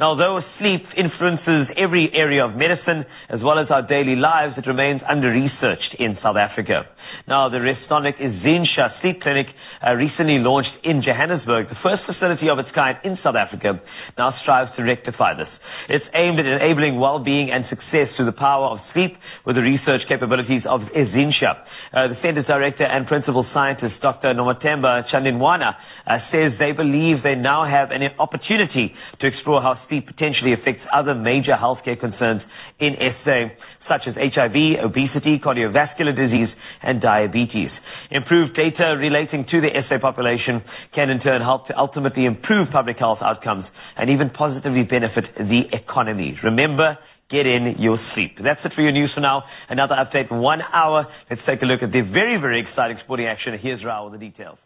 Now, though sleep influences every area of medicine as well as our daily lives, it remains under-researched in South Africa. Now, the Restonic Ezintsha Sleep Clinic uh, recently launched in Johannesburg, the first facility of its kind in South Africa, now strives to rectify this. It's aimed at enabling well-being and success through the power of sleep with the research capabilities of Ezintsha. Uh, the center's director and principal scientist, Dr. Nomathemba Chandiwana, uh, says they believe they now have an opportunity to explore how sleep potentially affects other major healthcare concerns in SA, such as HIV, obesity, cardiovascular disease, and diabetes. Improved data relating to the SA population can in turn help to ultimately improve public health outcomes and even positively benefit the economy. Remember, get in your sleep. That's it for your news for now. Another update in one hour. Let's take a look at the very, very exciting sporting action. Here's Raul with the details.